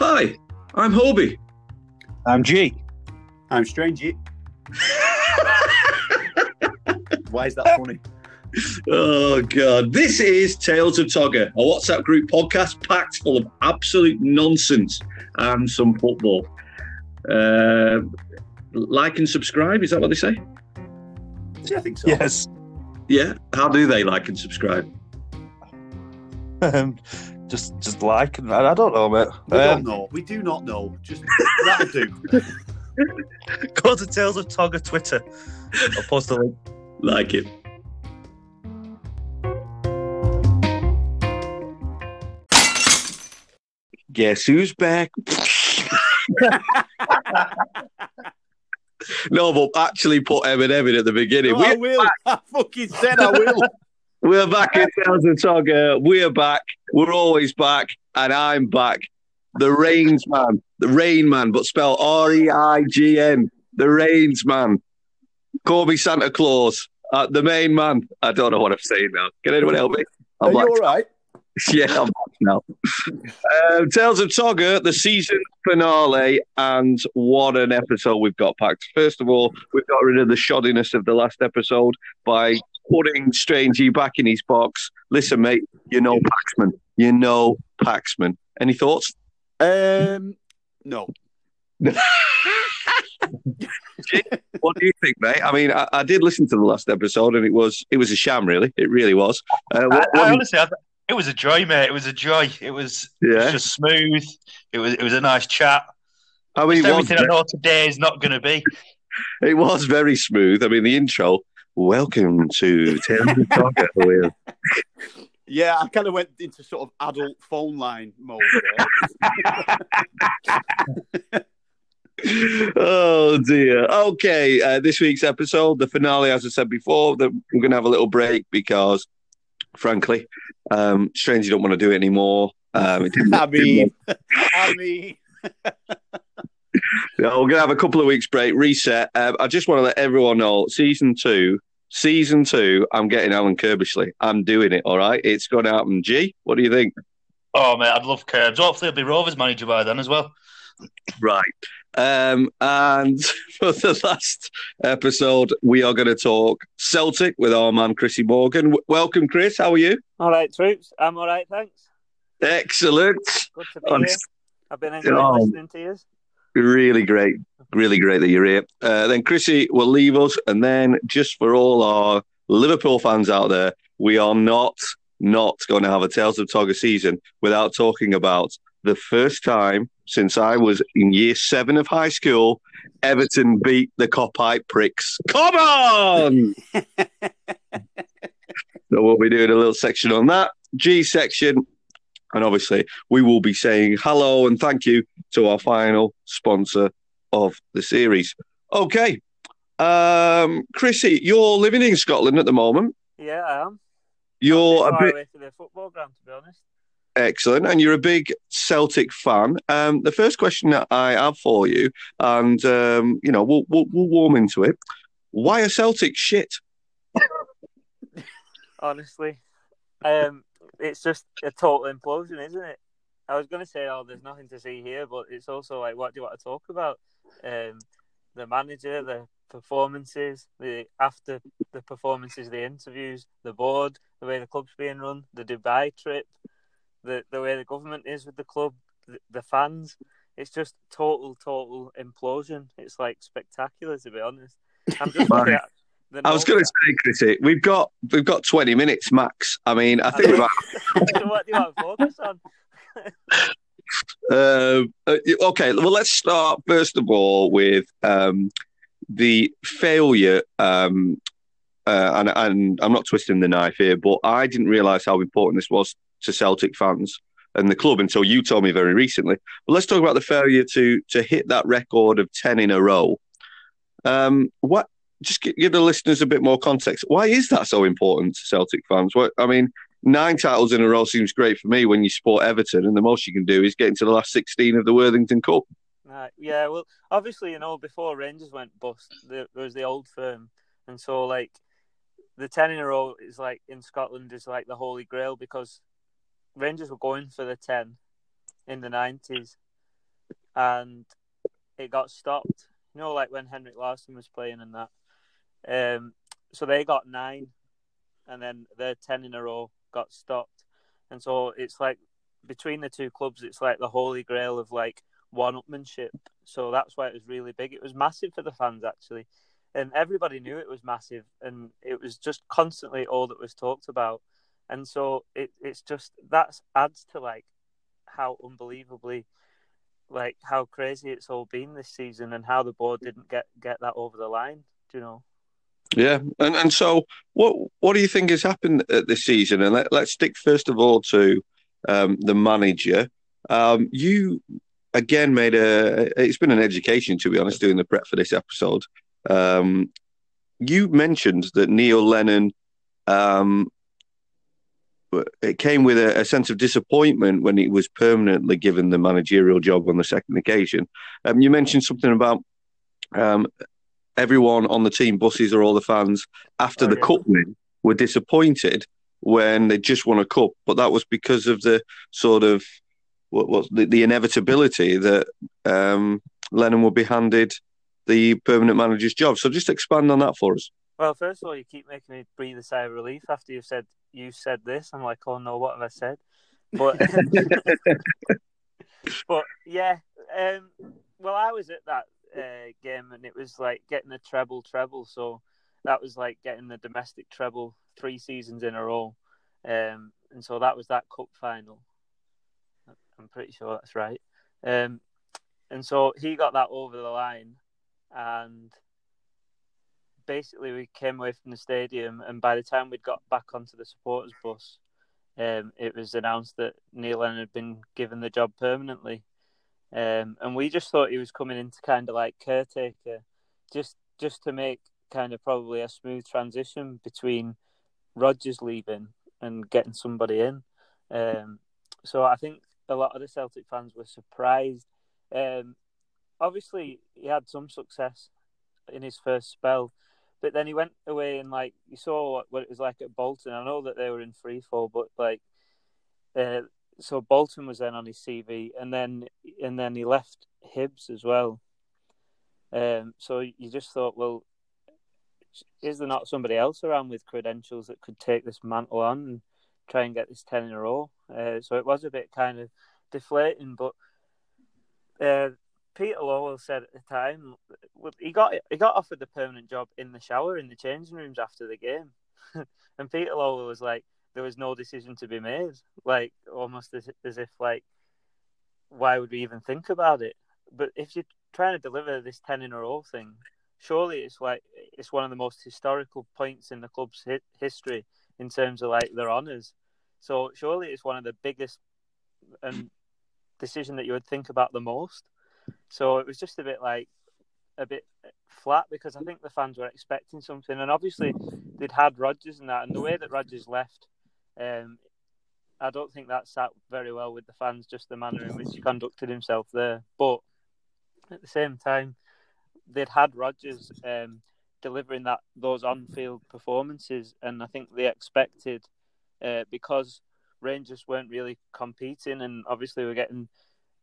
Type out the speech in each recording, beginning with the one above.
Hi, I'm Hobie. I'm G. I'm Strangey. Why is that funny? Oh God, this is Tales of Togger, a WhatsApp group podcast packed full of absolute nonsense and some football. Uh, like and subscribe. Is that what they say? Yeah, I think so. Yes. Yeah. How do they like and subscribe? Um, just just like and I don't know, mate. We don't Um, know. We do not know. Just that'll do. go to Tales of Togger Twitter. I'll post a link. Like it. Guess who's back? no, but actually put Eminem in at the beginning. No, I We're will. I fucking said I will. We're back in Tales of Togger. We're back. We're always back. And I'm back. The Rains man. The Rain man, but spell R E I G N. The Rains man. Call me Santa Claus. Uh, the main man. I don't know what I'm saying now. Can anyone help me? I'm you back. all right? Yeah, I'm back now. um, Tales of Togger, the season finale, and what an episode we've got packed. First of all, we've got rid of the shoddiness of the last episode by putting Strangey back in his box. Listen, mate, you know Paxman. You know Paxman. Any thoughts? Um, no. What do you think, mate? I mean, I, I did listen to the last episode, and it was it was a sham, really. It really was. Uh, I, what- I what- honestly, I, it was a joy, mate. It was a joy. It was, it was yeah, just smooth. It was it was a nice chat. I mean, Just it was, everything I know today is not going to be. it was very smooth. I mean, the intro. Welcome to Tales Togger with Yeah, I kind of went into sort of adult phone line mode there. oh dear. Okay, uh, this week's episode, the finale, as I said before, that we're going to have a little break because, frankly, um, Strange you don't want to do it anymore. Um, it I mean, I mean, No, we're going to have a couple of weeks break, reset. Um, I just want to let everyone know, season two, season two, I'm getting Alan Curbishley. I'm doing it. All right, it's going to happen. G, what do you think? Oh, mate, I'd love Curbs. Hopefully, he'll be Rovers manager by then as well. Right. Um, and for the last episode, we are going to talk Celtic with our man Chrissy Morgan. W- welcome, Chris. How are you? All right, troops. I'm all right, thanks. Excellent. Good to be Honest- here. I've been enjoying Oh. listening to you. Really great. Really great that you're here. Uh, then Chrissy will leave us. And then, just for all our Liverpool fans out there, we are not not going to have a Tales of Togger season without talking about the first time since I was in year seven of high school, Everton beat the Kopite pricks. Come on! so we'll be doing a little section on that. G section. And obviously, we will be saying hello and thank you to our final sponsor of the series. Okay. Um, Chrissy, you're living in Scotland at the moment. Yeah, I am. You're a bit away to the football ground, to be honest. excellent, and you're a big Celtic fan. Um, the first question that I have for you, and um, you know, we'll, we'll we'll warm into it. Why are Celtic shit? Honestly, um, it's just a total implosion, isn't it? I was going to say, oh, there's nothing to see here, but it's also like, what do you want to talk about? Um, the manager, the performances, the after the performances, the interviews, the board, the way the club's being run, the Dubai trip, the the way the government is with the club, the, the fans. It's just total, total implosion. It's like spectacular, to be honest. I'm just looking at. I was going to say, Chrissy, we've got we've got 20 minutes max. I mean, I think we've so what do you want to focus on? Um, uh, okay, well, let's start first of all with um, the failure. Um, uh, and, and I'm not twisting the knife here, but I didn't realise how important this was to Celtic fans and the club until you told me very recently. But let's talk about the failure to to hit that record of ten in a row. Um, what? Just gi- give the listeners a bit more context. Why is that so important to Celtic fans? What I mean, nine titles in a row seems great for me when you support Everton, and the most you can do is get into the last 16 of the Worthington Cup. Right, yeah, well, obviously, you know, before Rangers went bust, there was the old firm, and so like the ten in a row is like in Scotland is like the holy grail because Rangers were going for the ten in the nineties, and it got stopped. You know, like when Henrik Larsson was playing and that. Um, so they got nine, and then their ten in a row got stopped, and so it's like between the two clubs, it's like the holy grail of like one-upmanship. So that's why it was really big. It was massive for the fans actually, and everybody knew it was massive, and it was just constantly all that was talked about, and so it it's just that adds to like how unbelievably like how crazy it's all been this season and how the board didn't get get that over the line. Do you know? Yeah, and and so what what do you think has happened at this season? And let, let's stick first of all to um, the manager. Um, you again made a. It's been an education to be honest, doing the prep for this episode. Um, you mentioned that Neil Lennon. Um, it came with a, a, sense of disappointment when he was permanently given the managerial job on the second occasion. Um, you mentioned something about um, everyone on the team, buses or all the fans, after oh, the yeah. cup win, were disappointed when they just won a cup. But that was because of the sort of what was the, the, inevitability that um, Lennon would be handed the permanent manager's job. So just expand on that for us. Well, first of all, you keep making me breathe a sigh of relief after you've said you said this. I'm like, oh no, what have I said? But but yeah, um, well, I was at that uh, game and it was like getting a treble treble. So that was like getting the domestic treble three seasons in a row. Um, and so that was that cup final. I'm pretty sure that's right. Um, and so he got that over the line, and basically we came away from the stadium. And by the time we'd got back onto the supporters bus, um, it was announced that Neil Lennon had been given the job permanently. Um, and we just thought he was coming in to kind of like caretaker, just just to make kind of probably a smooth transition between Rodgers leaving and getting somebody in. Um, so I think a lot of the Celtic fans were surprised. Um, obviously, he had some success in his first spell, but then he went away and like you saw what, what it was like at Bolton. I know that they were in free fall, but like uh, so Bolton was then on his CV, and then and then he left Hibs as well. Um, so you just thought, well, is there not somebody else around with credentials that could take this mantle on and try and get this ten in a row? Uh, so it was a bit kind of deflating, but uh, Peter Lawwell said at the time he got he got offered the permanent job in the shower in the changing rooms after the game, and Peter Lawwell was like, there was no decision to be made. Like almost as, as if like, why would we even think about it? But if you're trying to deliver this ten in a row thing, surely it's like it's one of the most historical points in the club's hi- history in terms of like their honours. So surely it's one of the biggest and decision that you would think about the most. So it was just a bit like a bit flat because I think the fans were expecting something, and obviously they'd had Rodgers and that, and the way that Rodgers left um, I don't think that sat very well with the fans, just the manner in which he conducted himself there. But at the same time, they'd had Rodgers um, delivering that those on-field performances, and I think they expected uh, because Rangers weren't really competing, and obviously we're getting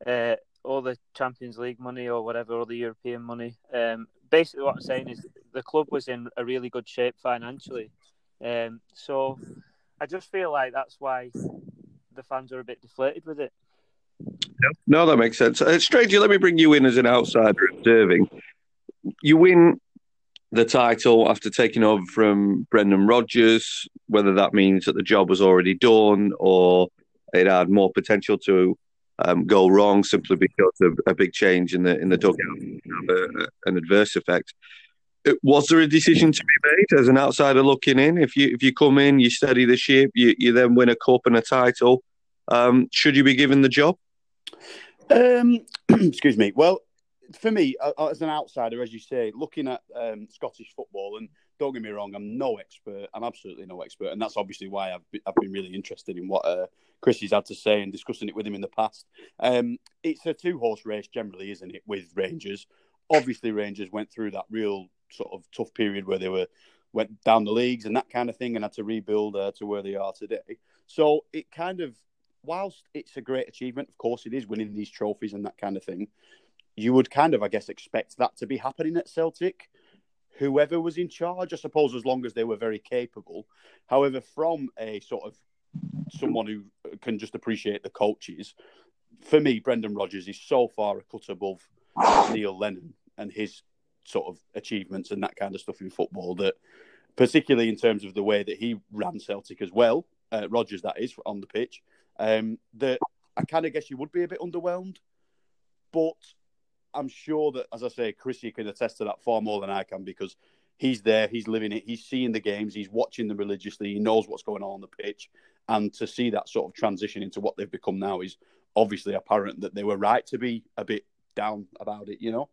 uh, all the Champions League money or whatever, all the European money. Um, basically, what I'm saying is the club was in a really good shape financially. Um, so I just feel like that's why the fans are a bit deflated with it. No, that makes sense. Uh, Stranger, let me bring you in as an outsider observing. You win the title after taking over from Brendan Rodgers, whether that means that the job was already done or it had more potential to um, go wrong simply because of a big change in the in the dugout have a, an adverse effect was there a decision to be made as an outsider looking in? If you if you come in, you study the ship, you, you then win a cup and a title. Um, should you be given the job? Um, excuse me. Well, for me, as an outsider, as you say, looking at um, Scottish football, and don't get me wrong, I'm no expert. I'm absolutely no expert, and that's obviously why I've I've been really interested in what uh, has had to say and discussing it with him in the past. Um, it's a two horse race generally, isn't it? With Rangers, obviously, Rangers went through that real sort of tough period where they were went down the leagues and that kind of thing and had to rebuild uh, to where they are today. So it kind of, whilst it's a great achievement, of course it is winning these trophies and that kind of thing. you would kind of, I guess, expect that to be happening at Celtic. Whoever was in charge, I suppose, as long as they were very capable. However, from a sort of someone who can just appreciate the coaches, for me, Brendan Rodgers is so far a cut above Neil Lennon and his sort of achievements and that kind of stuff in football that, particularly in terms of the way that he ran Celtic as well, uh, Rodgers that is on the pitch, um, that I kind of guess you would be a bit underwhelmed. But I'm sure that, as I say, Chrissy can attest to that far more than I can because he's there, he's living it, he's seeing the games, he's watching them religiously, he knows what's going on on the pitch. And to see that sort of transition into what they've become now is obviously apparent that they were right to be a bit down about it, you know?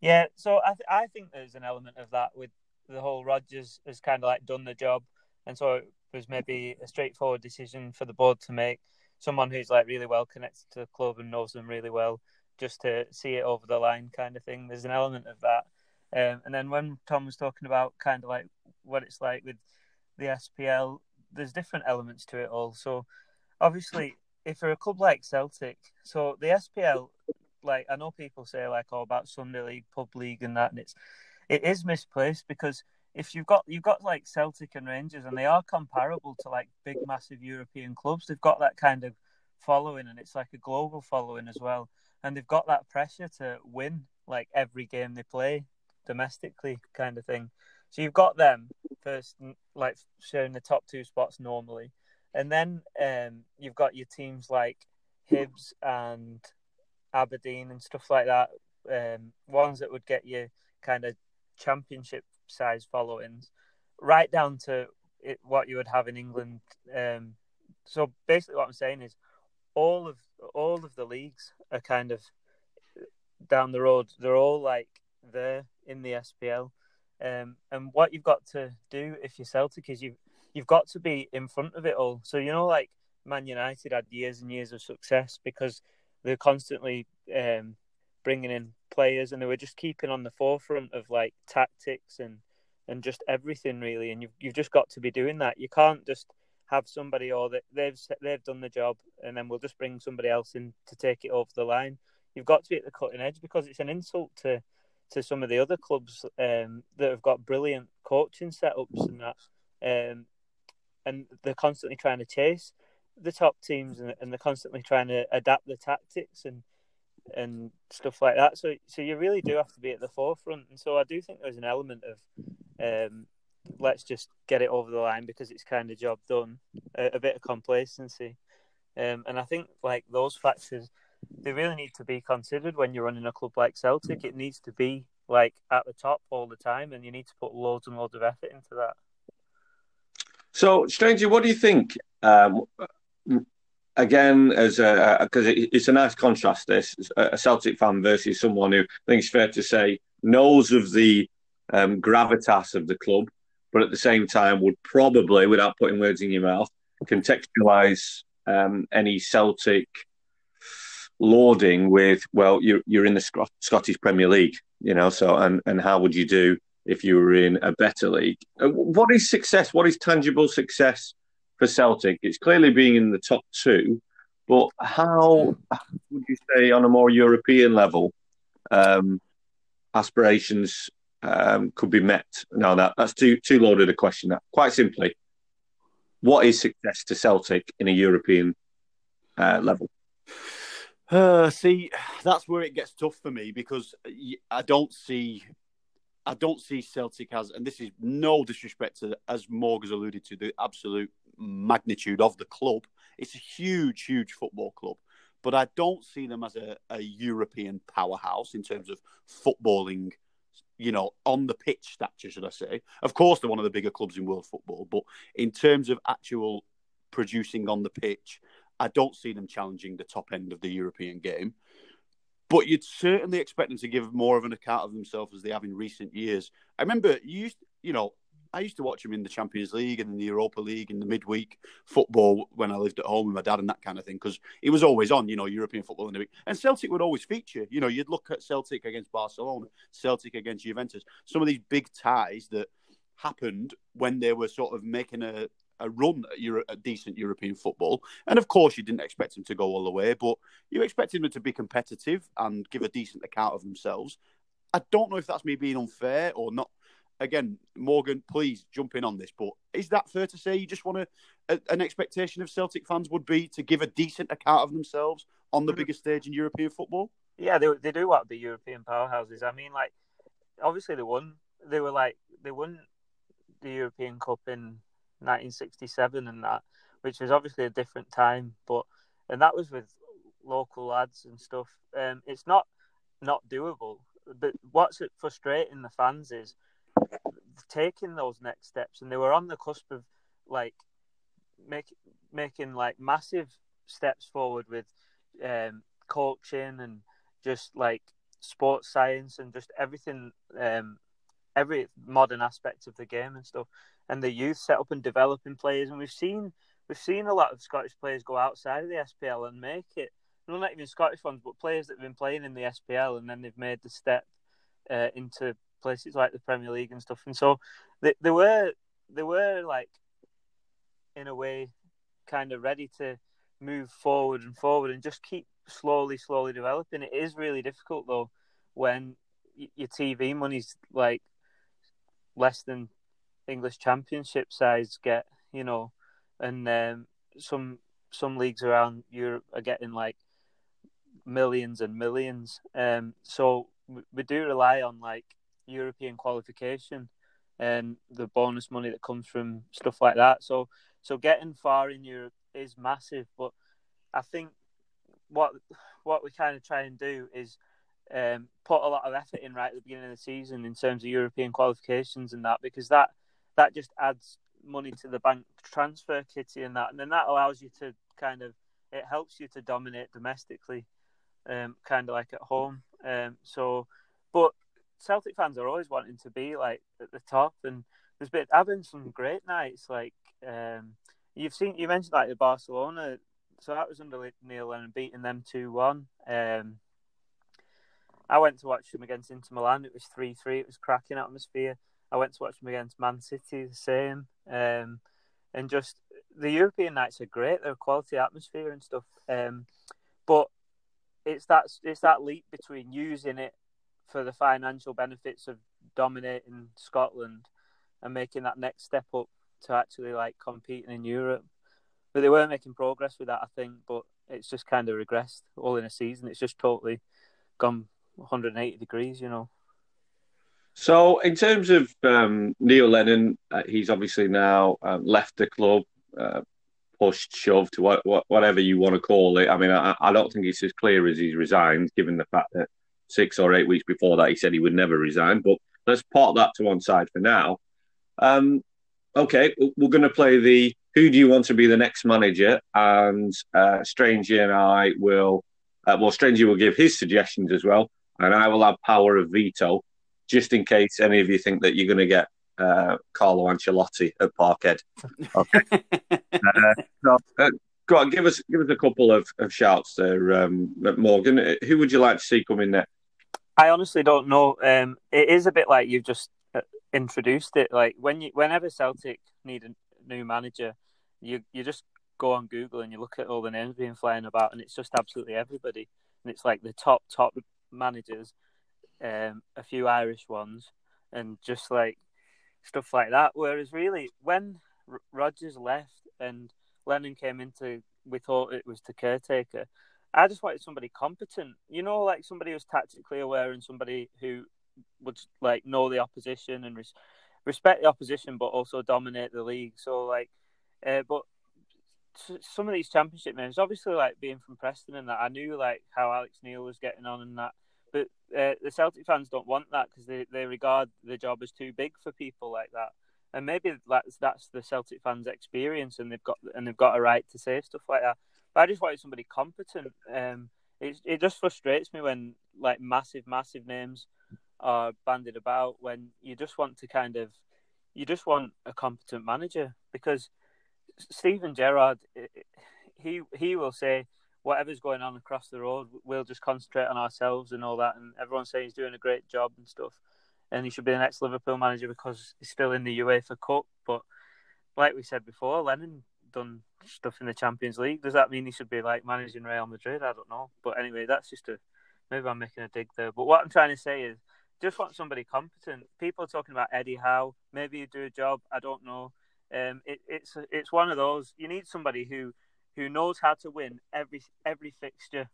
Yeah, so I, th- I think there's an element of that with the whole Rodgers has kind of like done the job. And so it was maybe a straightforward decision for the board to make someone who's like really well connected to the club and knows them really well, just to see it over the line, kind of thing. There's an element of that. Um, and then when Tom was talking about kind of like what it's like with the SPL, there's different elements to it all. So obviously, if you're a club like Celtic, so the SPL, like I know people say like oh, about Sunday League, Pub League, and that, and it's it is misplaced because if you've got you've got like Celtic and Rangers, and they are comparable to like big, massive European clubs. They've got that kind of following, and it's like a global following as well. And they've got that pressure to win like every game they play domestically, kind of thing. So you've got them first, like sharing the top two spots normally, and then um, you've got your teams like Hibs and Aberdeen and stuff like that. Um, ones that would get you kind of championship size followings, right down to it, what you would have in England. Um, so basically, what I'm saying is, all of all of the leagues are kind of down the road. They're all like there in the SPL. Um, and what you've got to do if you're Celtic is you've you've got to be in front of it all. So you know, like Man United had years and years of success because they're constantly um, bringing in players, and they were just keeping on the forefront of like tactics and and just everything really. And you've you've just got to be doing that. You can't just have somebody or that they've they've done the job, and then we'll just bring somebody else in to take it over the line. You've got to be at the cutting edge because it's an insult to to some of the other clubs um, that have got brilliant coaching setups and that, um, and they're constantly trying to chase the top teams and, and they're constantly trying to adapt the tactics and and stuff like that. So so you really do have to be at the forefront. And so I do think there's an element of um, let's just get it over the line because it's kind of job done. A, a bit of complacency, um, and I think like those factors they really need to be considered when you're running a club like Celtic. It needs to be like at the top all the time, and you need to put loads and loads of effort into that. So, Stranger, what do you think? Um, again, as because it, it's a nice contrast. This a Celtic fan versus someone who I think it's fair to say knows of the um, gravitas of the club, but at the same time would probably, without putting words in your mouth, contextualise um, any Celtic lauding with, well, you're you're in the Scottish Premier League, you know. So and and how would you do if you were in a better league? Uh, what is success? What is tangible success for Celtic. It's clearly being in the top two, but how would you say on a more European level um, aspirations um, could be met? No, that that's too too loaded a question. That quite simply, what is success to Celtic in a European uh, level? Uh, see, that's where it gets tough for me because I don't see I don't see Celtic as, and this is no disrespect to, as Morg has alluded to, the absolute magnitude of the club. It's a huge, huge football club, but I don't see them as a, a European powerhouse in terms of footballing. You know, on the pitch stature, should I say? Of course, they're one of the bigger clubs in world football, but in terms of actual producing on the pitch, I don't see them challenging the top end of the European game. But you'd certainly expect them to give more of an account of themselves as they have in recent years. I remember you used, you know, I used to watch them in the Champions League and in the Europa League in the midweek football when I lived at home with my dad and that kind of thing because it was always on, you know, European football in the week. And Celtic would always feature. You know, you'd look at Celtic against Barcelona, Celtic against Juventus, some of these big ties that happened when they were sort of making a, a run at, Euro- at decent European football. And of course, you didn't expect them to go all the way, but you expected them to be competitive and give a decent account of themselves. I don't know if that's me being unfair or not. Again, Morgan, please jump in on this. But is that fair to say? You just want to, a, an expectation of Celtic fans would be to give a decent account of themselves on the biggest stage in European football? Yeah, they they do want to be European powerhouses. I mean, like obviously they won. They were like they won the European Cup in 1967 and that, which was obviously a different time, but and that was with local lads and stuff. Um, it's not not doable. But what's frustrating the fans is taking those next steps, and they were on the cusp of like make, making like massive steps forward with um, coaching and just like sports science and just everything, um, every modern aspect of the game and stuff. And the youth set up and developing players, and we've seen we've seen a lot of Scottish players go outside of the SPL and make it. No, not even Scottish ones, but players that have been playing in the SPL and then they've made the step uh, into places like the Premier League and stuff. And so they, they were they were like in a way kind of ready to move forward and forward and just keep slowly, slowly developing. It is really difficult though when your TV money's like less than English Championship sides get, you know, and um, some some leagues around Europe are getting like millions and millions. Um, so we, we do rely on like European qualification and the bonus money that comes from stuff like that. So so getting far in Europe is massive, but I think what what we kind of try and do is um, put a lot of effort in right at the beginning of the season in terms of European qualifications and that because that that just adds money to the bank transfer kitty and that, and then that allows you to kind of it helps you to dominate domestically, um, kind of like at home. Um, so, but Celtic fans are always wanting to be like at the top, and there's been having some great nights. Like um, you've seen, you mentioned like the Barcelona, so that was under Neil Lennon beating them two one. Um, I went to watch them against Inter Milan. It was three three. It was cracking atmosphere. I went to watch them against Man City, the same. Um, and just the European nights are great. They're quality atmosphere and stuff. Um, but it's that it's that leap between using it for the financial benefits of dominating Scotland and making that next step up to actually like competing in Europe. But they were making progress with that, I think. But it's just kind of regressed all in a season. It's just totally gone 180 degrees, you know. So, in terms of um, Neil Lennon, uh, he's obviously now um, left the club, uh, pushed, shoved, what, whatever you want to call it. I mean, I, I, don't think it's as clear as he's resigned, given the fact that six or eight weeks before that he said he would never resign. But let's part that to one side for now. Um, okay, we're going to play the who do you want to be the next manager? And uh, Strangey and I will, uh, well, Strangey will give his suggestions as well, and I will have power of veto just in case any of you think that you're going to get uh, Carlo Ancelotti at Parkhead. Okay. uh, so, uh, go on, give us give us a couple of, of shouts there, um, Morgan. Who would you like to see come in next? I honestly don't know. Um, it is a bit like you've just uh, introduced it. Like when you, whenever Celtic need a new manager, you you just go on Google and you look at all the names being flying about, and it's just absolutely everybody. And it's like the top top managers um, a few Irish ones, and just like stuff like that. Whereas really, when Rodgers left and Lennon came into, we thought it was the caretaker. I just wanted somebody competent, you know, like somebody who's tactically aware and somebody who would like know the opposition and res- respect the opposition, but also dominate the league. So like, uh, but some of these championship names, obviously, like being from Preston and that, I knew like how Alex Neil was getting on and that. But uh, the Celtic fans don't want that because they, they regard the job as too big for people like that. And maybe that's that's the Celtic fans' experience, and they've got and they've got a right to say stuff like that. But I just wanted somebody competent. Um, it it just frustrates me when like massive massive names are banded about when you just want to kind of you just want a competent manager because Steven Gerrard he he will say whatever's going on across the road, we'll just concentrate on ourselves and all that. And everyone's saying he's doing a great job and stuff. And he should be the next Liverpool manager because he's still in the UEFA Cup. But like we said before, Lennon done stuff in the Champions League. Does that mean he should be like managing Real Madrid? I don't know. But anyway, that's just a maybe I'm making a dig there. But what I'm trying to say is just want somebody competent. People talking about Eddie Howe. Maybe you do a job. I don't know. Um, it, it's it's one of those. You need somebody who who knows how to win every every fixture,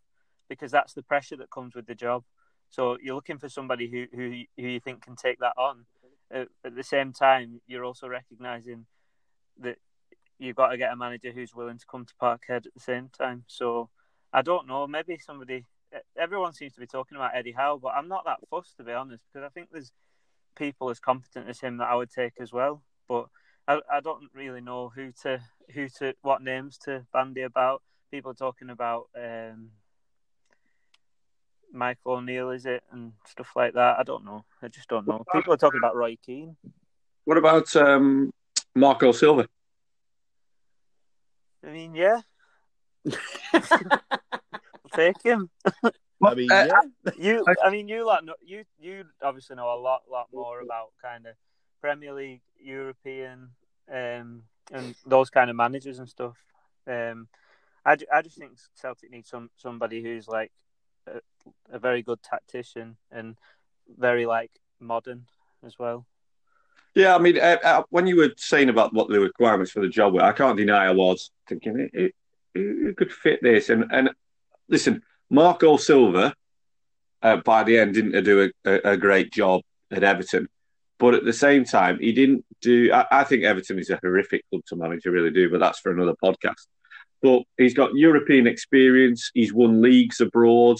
because that's the pressure that comes with the job. So you're looking for somebody who who who you think can take that on. Uh, at the same time, you're also recognizing that you've got to get a manager who's willing to come to Parkhead at the same time. So I don't know. Maybe somebody. Everyone seems to be talking about Eddie Howe, but I'm not that fussed to be honest because I think there's people as competent as him that I would take as well. But I, I don't really know who to who to what names to bandy about. People are talking about um, Michael O'Neill, is it, and stuff like that. I don't know. I just don't know. People are talking about Roy Keane. What about um, Marco Silva? I mean, yeah, I'll take him. I mean, Uh, yeah. You, I mean, you lot, know, you, you obviously know a lot, lot more about kind of Premier League, European, um, and those kind of managers and stuff. Um, I, I just think Celtic needs some somebody who's like a, a very good tactician and very like modern as well. Yeah, I mean, uh, uh, when you were saying about what the requirements for the job were, I can't deny I was thinking it, it, it could fit this. And and listen, Marco Silva, uh, by the end, didn't do a, a, a great job at Everton, but at the same time, he didn't do. I, I think Everton is a horrific club to manage, I really do, but that's for another podcast. But he's got European experience. He's won leagues abroad.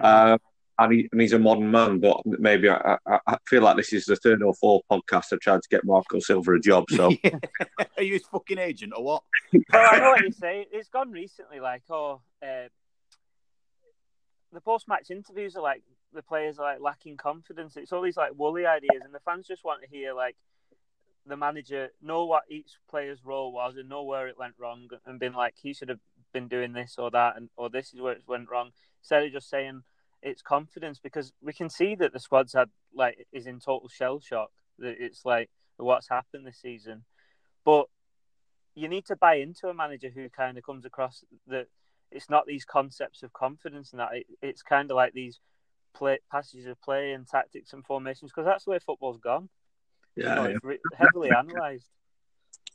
Uh, and, he, and he's a modern man, but maybe I, I, I feel like this is the third or fourth podcast I've tried to get Marco Silva a job. So Are you his fucking agent or what? well, I know what you say. It's gone recently, like, oh, uh, the post-match interviews are like the players are like lacking confidence. It's all these like woolly ideas, and the fans just want to hear like the manager know what each player's role was and know where it went wrong, and been like he should have been doing this or that, and or this is where it went wrong. Instead of just saying it's confidence, because we can see that the squad's had like is in total shell shock. That it's like what's happened this season, but you need to buy into a manager who kind of comes across that it's not these concepts of confidence and that it, it's kind of like these play passages of play and tactics and formations because that's the way football's gone. You know, yeah, it's heavily analysed.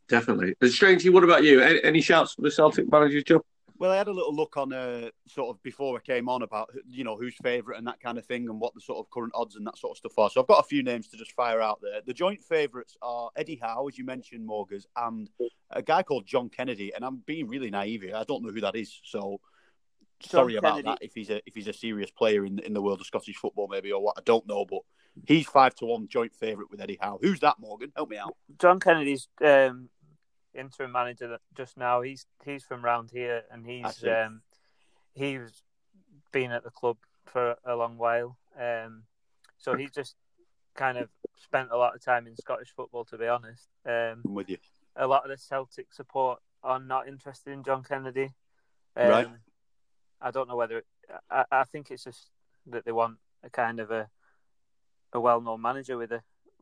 definitely. And Strangey, what about you? Any, any shouts for the Celtic manager's job? Well, I had a little look on uh, sort of before I came on about you know who's favourite and that kind of thing and what the sort of current odds and that sort of stuff are. So I've got a few names to just fire out there. The joint favourites are Eddie Howe, as you mentioned, Morgans, and a guy called John Kennedy. And I'm being really naive here. I don't know who that is. So sorry about that. If he's a if he's a serious player in in the world of Scottish football, maybe or what, I don't know. But he's five to one joint favourite with Eddie Howe. Who's that, Morgan? Help me out. John Kennedy's um, interim manager that- just now. He's he's from round here and he's um, he's been at the club for a long while. Um, so he's just kind of spent a lot of time in Scottish football, to be honest. Um, I'm with you. a lot of the Celtic support are not interested in John Kennedy. Um, Right. I don't know whether I, I think it's just that they want a kind of a a well known manager with a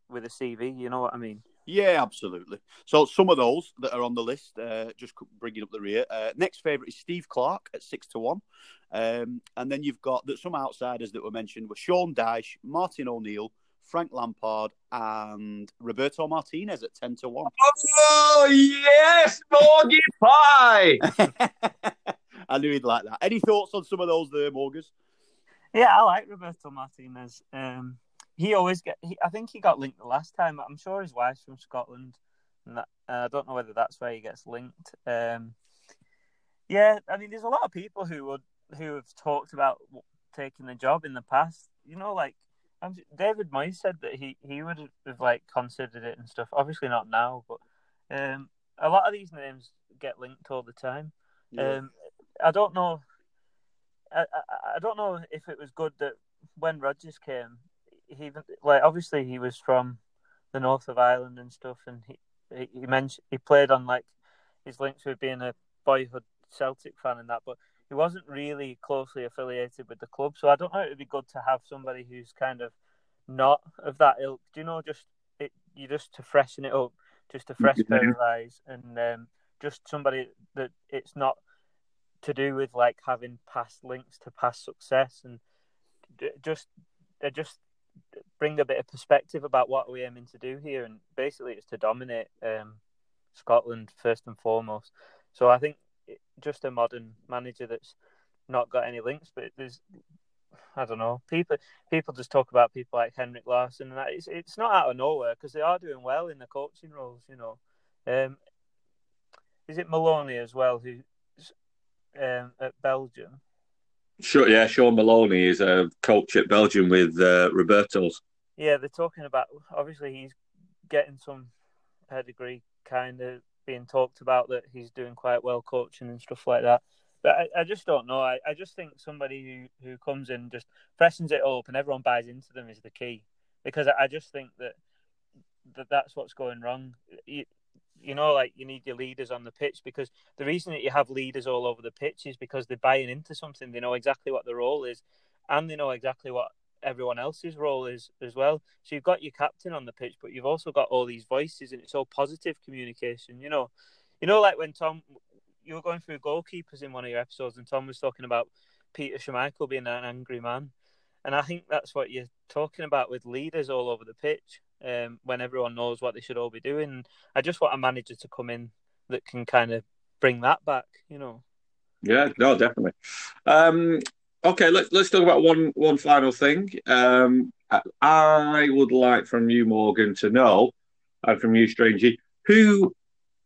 with a CV. You know what I mean? Yeah, absolutely. So some of those that are on the list, uh, just bringing up the rear. Uh, next favourite is Steve Clarke at six to one, um, and then you've got that some outsiders that were mentioned were Sean Dyche, Martin O'Neill, Frank Lampard, and Roberto Martinez at ten to one. Oh yes, Morgan Pie. I knew he'd like that. Any thoughts on some of those there, Morgus? Yeah, I like Roberto Martinez. Um, he always get. He, I think he got linked the last time. I'm sure his wife's from Scotland, and that, uh, I don't know whether that's where he gets linked. Um, yeah, I mean, there's a lot of people who would who have talked about taking the job in the past. You know, like I'm, David Moyes said that he he would have like considered it and stuff. Obviously not now, but um, a lot of these names get linked all the time. Um, I don't know. I, I I don't know if it was good that when Rodgers came, he like obviously he was from the north of Ireland and stuff, and he he, he mentioned he played on like his links with being a boyhood Celtic fan and that, but he wasn't really closely affiliated with the club. So I don't know. It'd be good to have somebody who's kind of not of that ilk. Do you know? Just it, you just to freshen it up, just a fresh pair Yeah. of eyes, and um, just somebody that it's not to do with like having past links to past success, and just they just bring a bit of perspective about what we're aiming to do here, and basically it's to dominate um, Scotland first and foremost. So I think just a modern manager that's not got any links, but there's I don't know people people just talk about people like Henrik Larsson, and that it's it's not out of nowhere because they are doing well in the coaching roles. You know, um, is it Maloney as well who's um, at Belgium? Sure, yeah, Shaun Maloney is a coach at Belgium with uh, Roberto's. Yeah, they're talking about obviously he's getting some pedigree, kind of being talked about that he's doing quite well coaching and stuff like that. But I, I just don't know. I, I just think somebody who, who comes in just freshens it up and everyone buys into them is the key. Because I, I just think that, that that's what's going wrong. You, you know, like you need your leaders on the pitch because the reason that you have leaders all over the pitch is because they're buying into something. They know exactly what the role is and they know exactly what everyone else's role is as well. So you've got your captain on the pitch, but you've also got all these voices, and it's all positive communication. You know, you know, like when Tom, you were going through goalkeepers in one of your episodes, and Tom was talking about Peter Schmeichel being an angry man, and I think that's what you're talking about with leaders all over the pitch. Um, when everyone knows what they should all be doing, I just want a manager to come in that can kind of bring that back. You know. Yeah, no, definitely. Um, okay, let's let's talk about one one final thing. Um, I would like from you, Morgan, to know, and from you, Strangey, who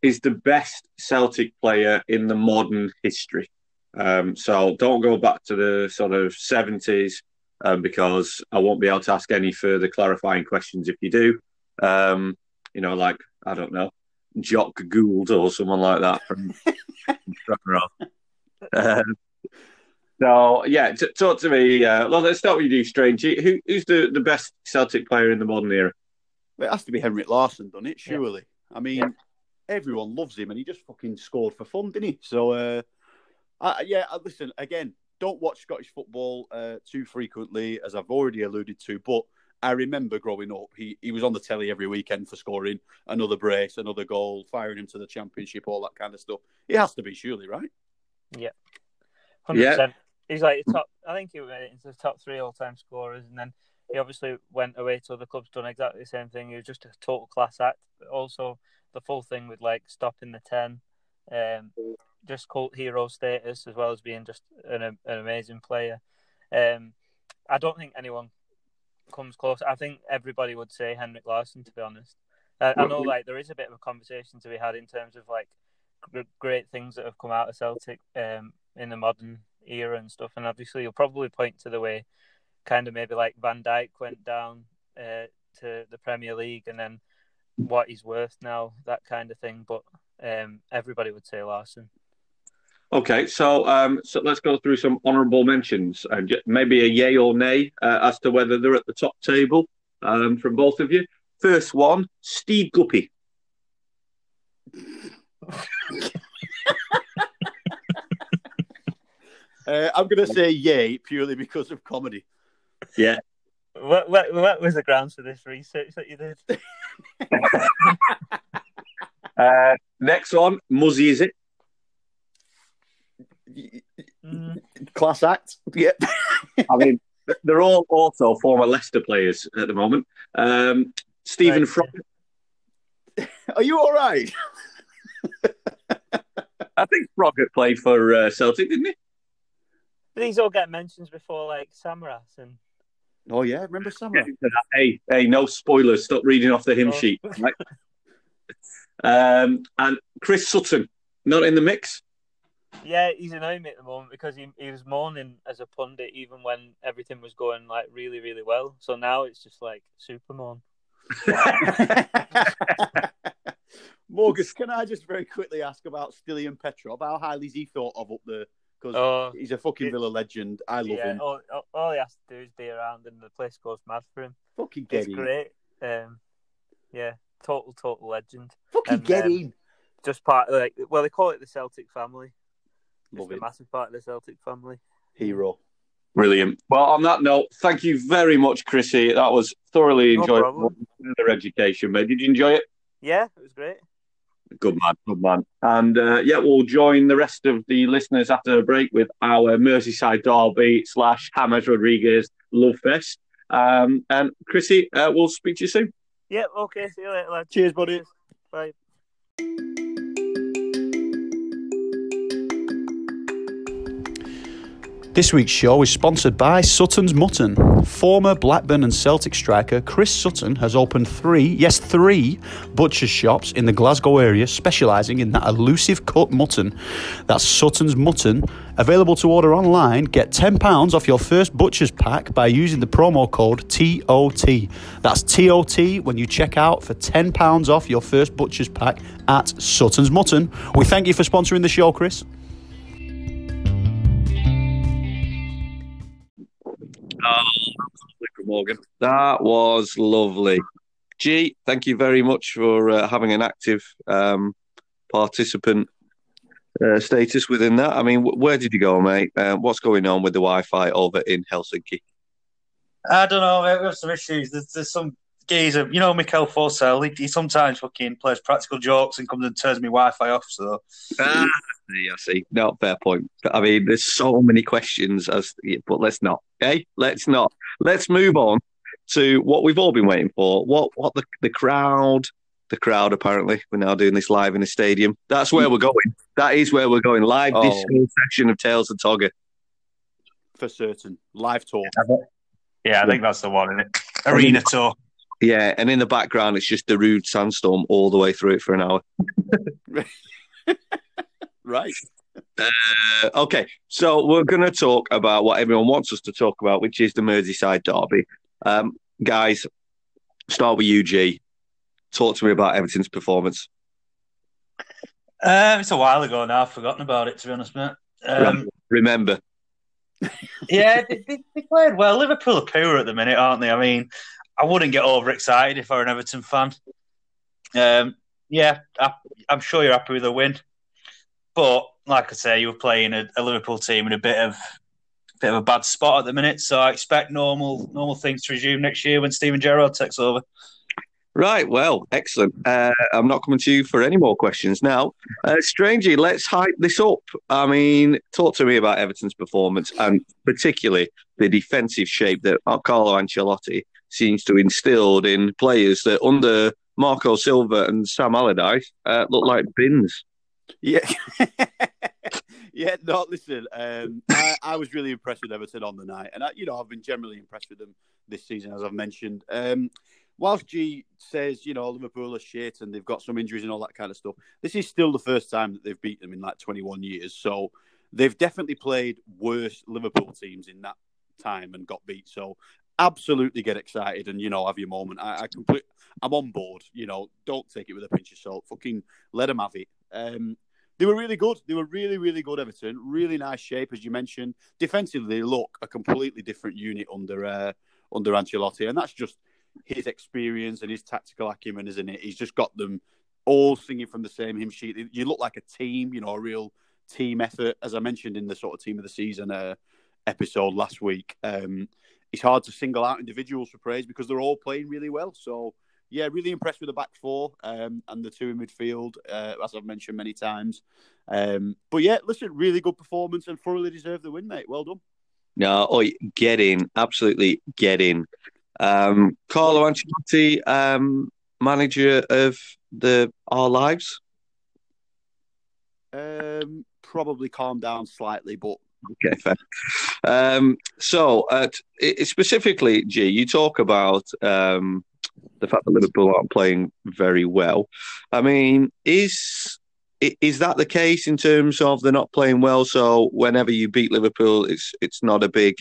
is the best Celtic player in the modern history? Um, so don't go back to the sort of seventies um, because I won't be able to ask any further clarifying questions if you do. Um, you know, like I don't know, Jock Gould or someone like that from. from um, so yeah, t- talk to me. Uh, well, let's start with you, Strange. Who, who's the, the best Celtic player in the modern era? It has to be Henrik Larsson, doesn't it? Surely. I mean, Yeah. everyone loves him, and he just fucking scored for fun, didn't he? So, uh, I, yeah. Listen again. Don't watch Scottish football uh, too frequently, as I've already alluded to. But I remember growing up, he he was on the telly every weekend for scoring another brace, another goal, firing him to the championship, all that kind of stuff. It has to be, surely, right? Hundred Yeah. He's like top. I think he went into the top three all-time scorers, and then he obviously went away to other clubs, done exactly the same thing. He was just a total class act. But also, the full thing with like stopping the ten, um, just cult hero status as well as being just an, an amazing player. Um, I don't think anyone comes close. I think everybody would say Henrik Larsson, to be honest. I, I know like there is a bit of a conversation to be had in terms of like great things that have come out of Celtic um, in the modern era and stuff. And obviously, you'll probably point to the way kind of maybe like Van Dijk went down uh, to the Premier League and then what he's worth now, that kind of thing. But um, everybody would say Larsson. Okay, so um, so let's go through some honourable mentions and maybe a yay or nay uh, as to whether they're at the top table um, from both of you. First one, Steve Guppy. Uh, I'm going to say yay purely because of comedy. Yeah. What, what, what was the grounds for this research that you did? Uh, next one, Muzzy, is it? Mm, Class act. Yeah. I mean, they're all also former Leicester players at the moment. Um, Stephen Right. Frog. Are you all right? I think Froggatt played for uh, Celtic, didn't he? These all get mentions before like Samaras and Oh yeah, remember Samurai? Hey, hey, no spoilers. Stop reading off the hymn Oh. sheet. Right? um, and Chris Sutton, not in the mix. Yeah, he's annoying me at the moment because he he was mourning as a pundit even when everything was going like really really well. So now it's just like super mourn. Morgus, can I just very quickly ask about Stiliyan Petrov? How highly is he thought of up there? Because Oh, he's a fucking Villa legend. I love yeah. him. All, all- all he has to do is be around, and the place goes mad for him. Fucking get It's him. great. Um, yeah, total total legend. Fucking And, get um, him. Just part of, like well, they call it the Celtic family. Just Love a massive part of the Celtic family. Hero. Brilliant. Well, on that note, thank you very much, Chrissy. That was thoroughly No enjoyable. problem. Further education, mate. Did you enjoy it? Yeah, it was great. Good man, good man. And uh, yeah, we'll join the rest of the listeners after the break with our Merseyside Derby slash Hammers Rodriguez Love Fest. Um, and Chrissy, uh, we'll speak to you soon. Yeah, okay. See you later, lad. Cheers, buddies. Bye. This week's show is sponsored by Sutton's Mutton. Former Blackburn and Celtic striker Chris Sutton has opened three, yes, three butcher's shops in the Glasgow area, specialising in that elusive cut mutton. That's Sutton's Mutton. Available to order online. Get £10 off your first butcher's pack by using the promo code TOT. That's TOT when you check out for £10 off your first butcher's pack at Sutton's Mutton. We thank you for sponsoring the show, Chris. Morgan. That was lovely. G, thank you very much for uh, having an active um, participant uh, status within that. I mean, wh- where did you go, mate? Uh, what's going on with the Wi-Fi over in Helsinki? I don't know. mate, We have some issues. There's, there's some geezer, you know, Mikael Forssell. He, he sometimes fucking plays practical jokes and comes and turns my Wi-Fi off. So Ah, I see. No, fair point. I mean, there's so many questions, as but let's not. Okay, let's not. Let's move on to what we've all been waiting for. What what the the crowd, the crowd. Apparently, we're now doing this live in a stadium. That's where we're going. That is where we're going. Live Oh. disco session of Tales of Togger. For certain. Live tour. yeah, I think that's the one, isn't it? Arena tour. Yeah, and in the background, it's just Darude Sandstorm all the way through it for an hour. Right. Uh, okay, so we're going to talk about what everyone wants us to talk about, which is the Merseyside derby. Um, guys, start with UG. Talk to me about Everton's performance. Um, it's a while ago now. I've forgotten about it, to be honest, mate. Um, Remember, yeah, they, they, they played well. Liverpool are poor at the minute, aren't they? I mean, I wouldn't get overexcited if I were an Everton fan. Um, yeah, I, I'm sure you're happy with the win, but like I say, you were playing a, a Liverpool team in a bit of bit of a bad spot at the minute. So I expect normal normal things to resume next year when Steven Gerrard takes over. right? Well, excellent. Uh, I'm not coming to you for any more questions now. Uh, strangely, let's hype this up. I mean, talk to me about Everton's performance and particularly the defensive shape that Carlo Ancelotti seems to instilled in players that under Marco Silva and Sam Allardyce uh, look like bins. Yeah. yeah, no, listen, um, I, I was really impressed with Everton on the night. And, I, you know, I've been generally impressed with them this season, as I've mentioned. Um, whilst G says, you know, Liverpool are shit and they've got some injuries and all that kind of stuff, this is still the first time that they've beat them in like 21 years. So they've definitely played worse Liverpool teams in that time and got beat. So absolutely get excited and, you know, have your moment. I, I complete, I'm on board. You know, don't take it with a pinch of salt. Fucking let them have it. Um, they were really good. They were really, really good. Everton, really nice shape, as you mentioned. Defensively, they look a completely different unit under uh, under Ancelotti, and that's just his experience and his tactical acumen, isn't it? He's just got them all singing from the same hymn sheet. You look like a team, you know, a real team effort, as I mentioned in the sort of team of the season uh, episode last week. Um, it's hard to single out individuals for praise because they're all playing really well. So yeah, really impressed with the back four um, and the two in midfield, uh, as I've mentioned many times. Um, but yeah, listen, really good performance and thoroughly deserved the win, mate. Well done. No, oi, get in, absolutely get in. Um, Carlo Ancelotti, um, manager of the our lives. Um, probably calm down slightly, but Okay, fair. Um, so, specifically, G, you talk about um, the fact that Liverpool aren't playing very well. I mean, is is that the case in terms of they're not playing well? So, whenever you beat Liverpool, it's it's not a big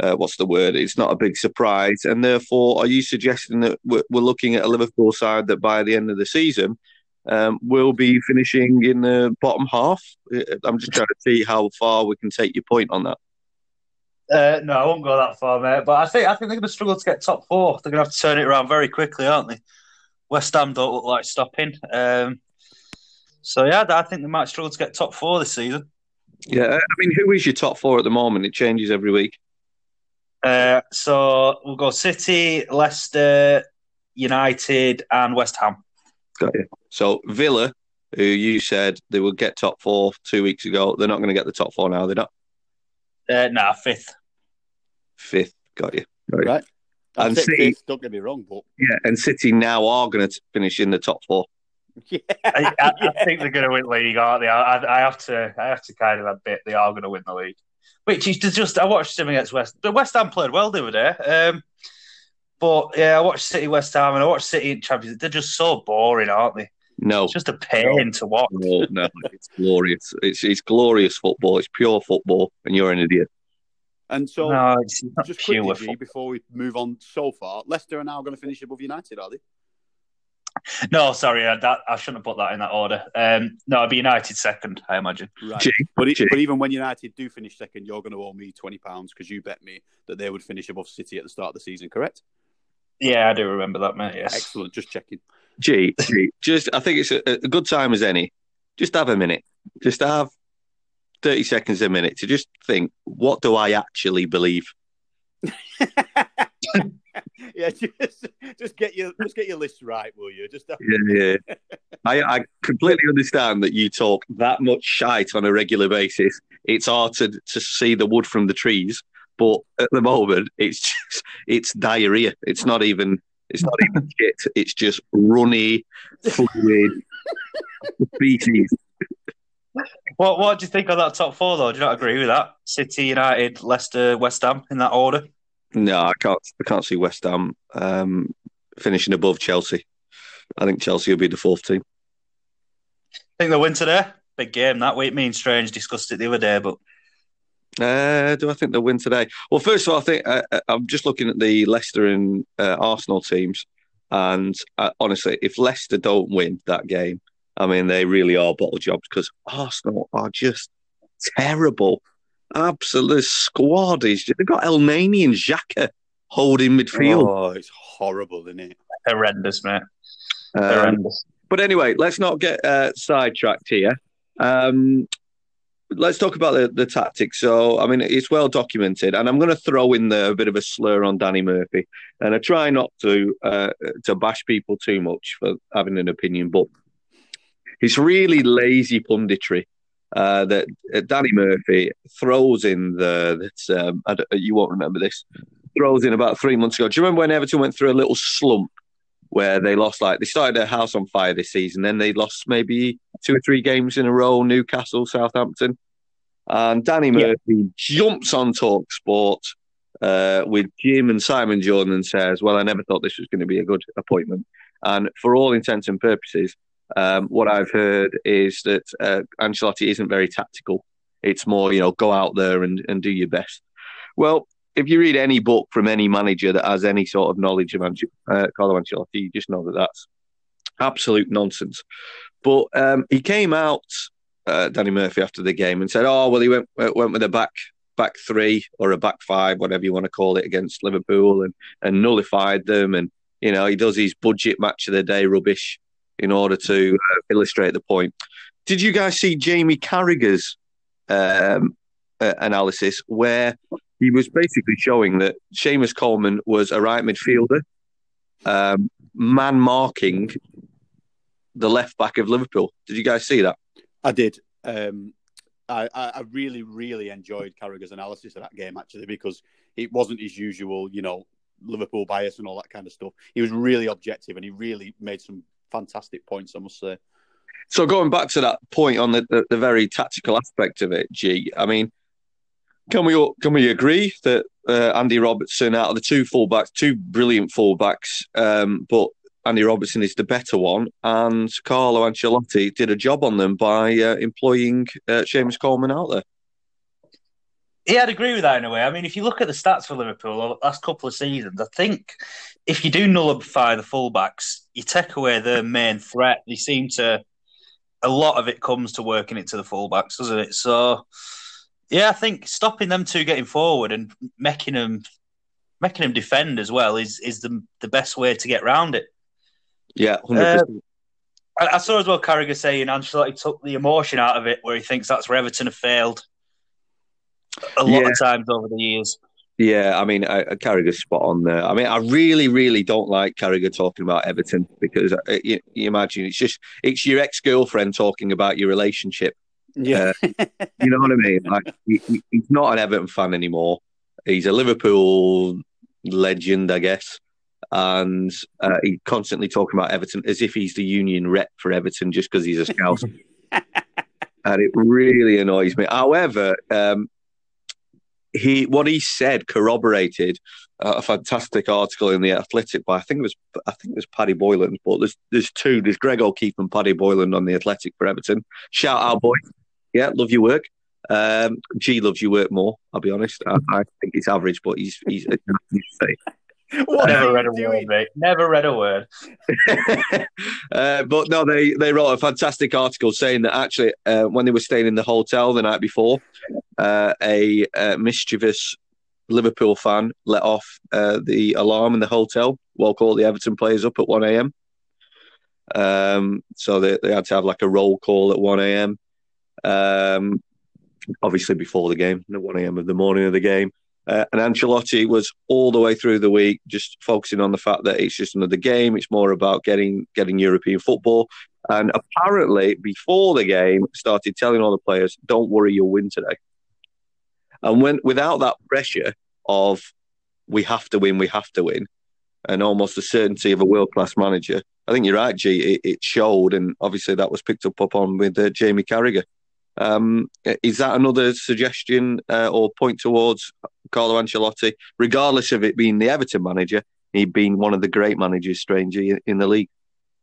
uh, what's the word? It's not a big surprise, and therefore, are you suggesting that we're, we're looking at a Liverpool side that by the end of the season um, will be finishing in the bottom half? Uh, I'm just trying to see how far we can take your point on that. Uh, no, I won't go that far, mate. But I think I think they're going to struggle to get top four. They're going to have to turn it around very quickly, aren't they? West Ham don't look like stopping. Um, so yeah, I think they might struggle to get top four this season. Yeah, I mean, who is your top four at the moment? It changes every week. Uh, so we'll go City, Leicester, United, and West Ham. Got you. So Villa, who you said they would get top four two weeks ago, they're not going to get the top four now. They're not Uh, nah, fifth. fifth. Got you. Got you. Right. And And City- fifth, don't get me wrong, but Yeah, and City now are going to finish in the top four. yeah, I, I, I think they're going to win the league, aren't they? I, I, I have to, I have to kind of admit they are going to win the league. Which is just, I watched them against West. The West Ham played well the other day, um, but yeah, I watched City West Ham and I watched City in Champions. They're just so boring, aren't they? No, It's just a pain to watch. no, no, it's glorious. It's it's glorious football. It's pure football, and you're an idiot. and so no, it's not just pure quickly, G, before we move on so far, Leicester are now going to finish above United, are they? No, sorry, I, that, I shouldn't have put that in that order. Um, no, it'd be United second, I imagine. Right. G, But, it, G. but even when United do finish second, you're going to owe me twenty pounds because you bet me that they would finish above City at the start of the season. Correct? Yeah, I do remember that, mate. Yes. Excellent. Just checking. G, G. Just, I think it's a, a good time as any. Just have a minute. Just have thirty seconds a minute to just think. What do I actually believe? yeah, just just get your just get your list right, will you? Just Yeah, yeah. I, I completely understand that you talk that much shite on a regular basis. It's hard to, to see the wood from the trees, but at the moment, it's just it's diarrhea. It's not even it's not even shit. It's just runny fluid species. What What do you think of that top four, though? Do you not agree with that? City, United, Leicester, West Ham in that order. No, I can't. I can't see West Ham um, finishing above Chelsea. I think Chelsea will be the fourth team. I think they'll win today. Big game that week. Me and Strange discussed it the other day, but Uh, do I think they'll win today? Well, first of all, I think uh, uh, I'm just looking at the Leicester and uh, Arsenal teams, and uh, honestly, if Leicester don't win that game, I mean, they really are bottle jobs because Arsenal are just terrible. Absolute squad is. They've got Elneny and Xhaka holding midfield. Oh, it's horrible, isn't it? horrendous, mate. Um, Horrendous. But anyway, let's not get uh, sidetracked here. Um, let's talk about the, the tactics. So, I mean, it's well documented, and I'm going to throw in there a bit of a slur on Danny Murphy, and I try not to uh, to bash people too much for having an opinion, but it's really lazy punditry. Uh, that uh, Danny Murphy throws in the that um, you won't remember this throws in about three months ago. Do you remember when Everton went through a little slump where they lost like they started their house on fire this season, then they lost maybe two or three games in a row, Newcastle, Southampton. And Danny Yeah. Murphy jumps on Talk Sport uh, with Jim and Simon Jordan and says, Well, I never thought this was going to be a good appointment. And for all intents and purposes, um, what I've heard is that uh, Ancelotti isn't very tactical. It's more, you know, go out there and, and do your best. Well, if you read any book from any manager that has any sort of knowledge of Ange- uh, Carlo Ancelotti, you just know that that's absolute nonsense. But um, he came out, uh, Danny Murphy, after the game and said, "Oh, well, he went went with a back back three or a back five, whatever you want to call it, against Liverpool, and and nullified them. And you know, he does his budget match of the day rubbish in order to uh, illustrate the point." Did you guys see Jamie Carragher's um, uh, analysis where he was basically showing that Seamus Coleman was a right midfielder, um, man marking the left back of Liverpool. Did you guys see that? I did. Um, I, I really, really enjoyed Carragher's analysis of that game actually because it wasn't his usual, you know, Liverpool bias and all that kind of stuff. He was really objective and he really made some fantastic points. I must say. So going back to that point on the, the, the very tactical aspect of it, G. I mean, can we all, can we agree that uh, Andy Robertson, out of the two fullbacks, two brilliant fullbacks, um, but Andy Robertson is the better one, and Carlo Ancelotti did a job on them by uh, employing uh, Seamus Coleman out there. Yeah, I'd agree with that in a way. I mean, if you look at the stats for Liverpool over the last couple of seasons, I think if you do nullify the fullbacks, you take away their main threat. They seem to, a lot of it comes to working it to the fullbacks, doesn't it? So, yeah, I think stopping them two getting forward and making them, making them defend as well is is the the best way to get round it. Yeah, hundred Uh, percent. I, I saw as well Carragher saying Ancelotti took the emotion out of it, where he thinks that's where Everton have failed a lot Yeah. of times over the years. Yeah, I mean, uh, Carragher's spot on there. I mean, I really, really don't like Carragher talking about Everton because uh, you, you imagine it's just it's your ex girlfriend talking about your relationship. Yeah, uh, you know what I mean. Like, he, he's not an Everton fan anymore. He's a Liverpool legend, I guess, and uh, he's constantly talking about Everton as if he's the union rep for Everton just because he's a scout. and it really annoys me. However, um, he what he said corroborated uh, a fantastic article in the Athletic by I think it was I think it was Paddy Boyland, but there's there's two there's Greg O'Keeffe and Paddy Boyland on the Athletic for Everton. Shout out, boy! Yeah, love your work. Um, G loves your work more. I'll be honest. I, I think it's average, but he's he's. What Never read a doing? word, mate. Never read a word. uh, but no, they, they wrote a fantastic article saying that actually, uh, when they were staying in the hotel the night before, uh, a mischievous Liverpool fan let off uh, the alarm in the hotel, woke all the Everton players up at 1 a.m. Um, so they, they had to have like a roll call at 1 a.m. Um, obviously before the game, at 1 a.m. of the morning of the game. Uh, and Ancelotti was all the way through the week just focusing on the fact that it's just another game. It's more about getting getting European football. And apparently, before the game, started telling all the players, "Don't worry, you'll win today." And when without that pressure of we have to win, we have to win, and almost the certainty of a world class manager, I think you're right, G. It, it, showed, and obviously that was picked up upon with uh, Jamie Carragher. Um, is that another suggestion uh, or point towards Carlo Ancelotti, regardless of it being the Everton manager, he being one of the great managers, stranger in the league?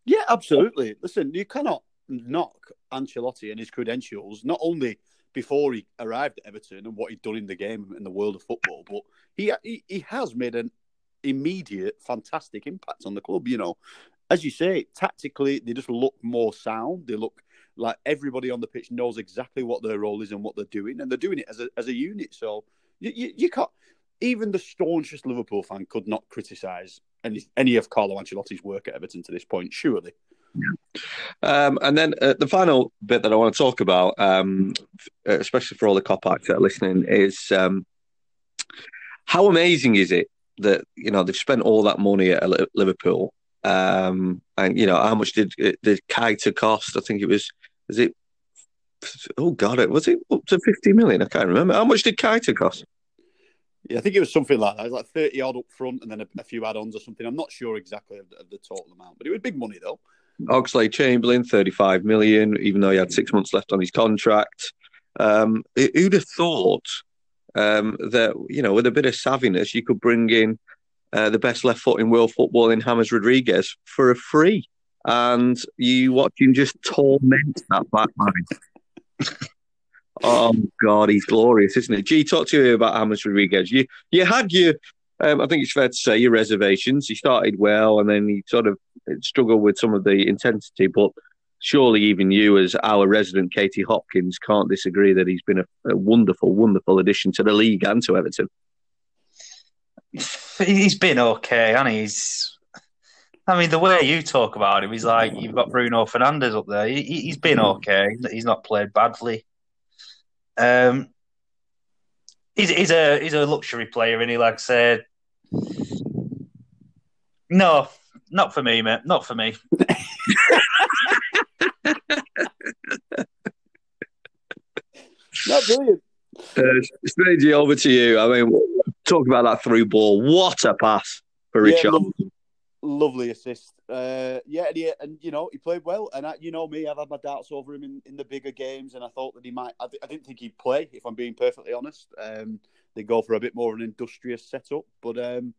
Yeah, absolutely. Listen, you cannot knock Ancelotti and his credentials, not only before he arrived at Everton and what he'd done in the game in the world of football, but he he, he has made an immediate, fantastic impact on the club. You know, as you say, tactically they just look more sound. They look like everybody on the pitch knows exactly what their role is and what they're doing, and they're doing it as a as a unit. So you, you, you can't. Even the staunchest Liverpool fan could not criticise any any of Carlo Ancelotti's work at Everton to this point. Surely. Um, and then uh, the final bit that I want to talk about, um, especially for all the Kopites that are listening, is um, how amazing is it that you know they've spent all that money at Liverpool, um, and you know how much did did Keita cost? I think it was was it? Oh God, it was it up to fifty million? I can't remember. How much did Keita cost? Yeah, I think it was something like that. It was like thirty odd up front, and then a, a few add-ons or something. I'm not sure exactly of the, of the total amount, but it was big money though. Oxlade-Chamberlain, 35 million, even though he had six months left on his contract. Um, who'd have thought um, that, you know, with a bit of savviness, you could bring in uh, the best left foot in world football in James Rodriguez for a free? And you watch him just torment that back line. oh, God, he's glorious, isn't it? Gee, talk to you about James Rodriguez. You, you had your um, I think it's fair to say your reservations. He started well, and then he sort of struggled with some of the intensity. But surely, even you, as our resident Katie Hopkins, can't disagree that he's been a, a wonderful, wonderful addition to the league and to Everton. He's been okay, and he? he's. I mean, the way you talk about him, he's like you've got Bruno Fernandes up there. He, has been okay. He's not played badly. Um, he's, he's a he's a luxury player, and he like I said, no, not for me, mate. Not for me. not brilliant. Uh, over to you. I mean, talk about that through ball. What a pass for yeah, Richard. Lo- lovely assist. Uh, yeah, and, he, and you know he played well. And I, you know me, I've had my doubts over him in, in the bigger games, and I thought that he might. I, I didn't think he'd play, if I'm being perfectly honest. Um, they go for a bit more of an industrious setup. But um,